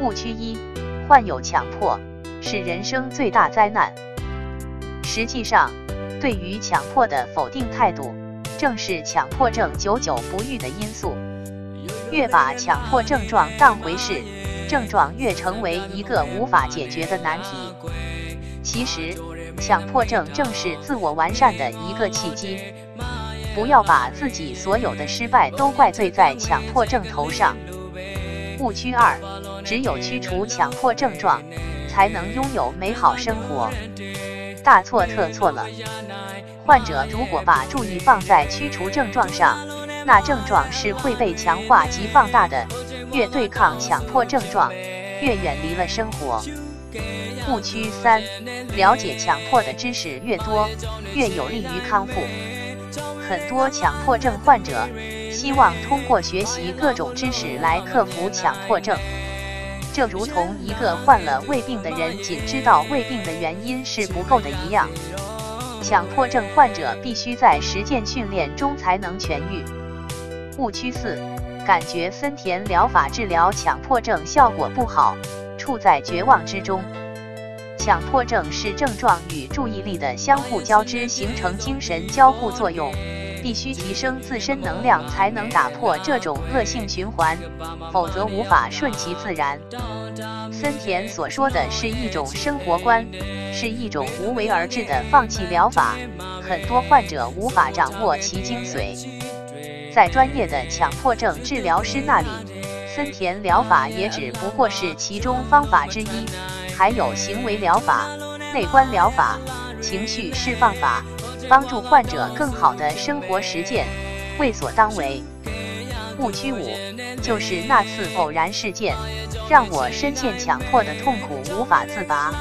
误区一：患有强迫是人生最大灾难。实际上，对于强迫的否定态度，正是强迫症久久不愈的因素。越把强迫症状当回事，症状越成为一个无法解决的难题。其实，强迫症正是自我完善的一个契机。不要把自己所有的失败都怪罪在强迫症头上。误区二：只有驱除强迫症状，才能拥有美好生活。大错特错了。患者如果把注意放在驱除症状上，那症状是会被强化及放大的。越对抗强迫症状，越远离了生活。误区三：了解强迫的知识越多，越有利于康复。很多强迫症患者希望通过学习各种知识来克服强迫症，这如同一个患了胃病的人仅知道胃病的原因是不够的一样。强迫症患者必须在实践训练中才能痊愈。误区四：感觉森田疗法治疗强迫症效果不好，处在绝望之中。强迫症是症状与注意力的相互交织，形成精神交互作用。必须提升自身能量，才能打破这种恶性循环，否则无法顺其自然。森田所说的是一种生活观，是一种无为而治的放弃疗法，很多患者无法掌握其精髓。在专业的强迫症治疗师那里，森田疗法也只不过是其中方法之一，还有行为疗法、内观疗法、情绪释放法。帮助患者更好的生活实践，为所当为。误区五就是那次偶然事件，让我深陷强迫的痛苦无法自拔。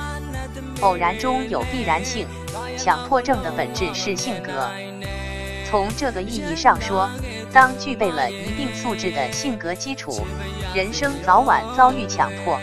偶然中有必然性，强迫症的本质是性格。从这个意义上说，当具备了一定素质的性格基础，人生早晚遭遇强迫。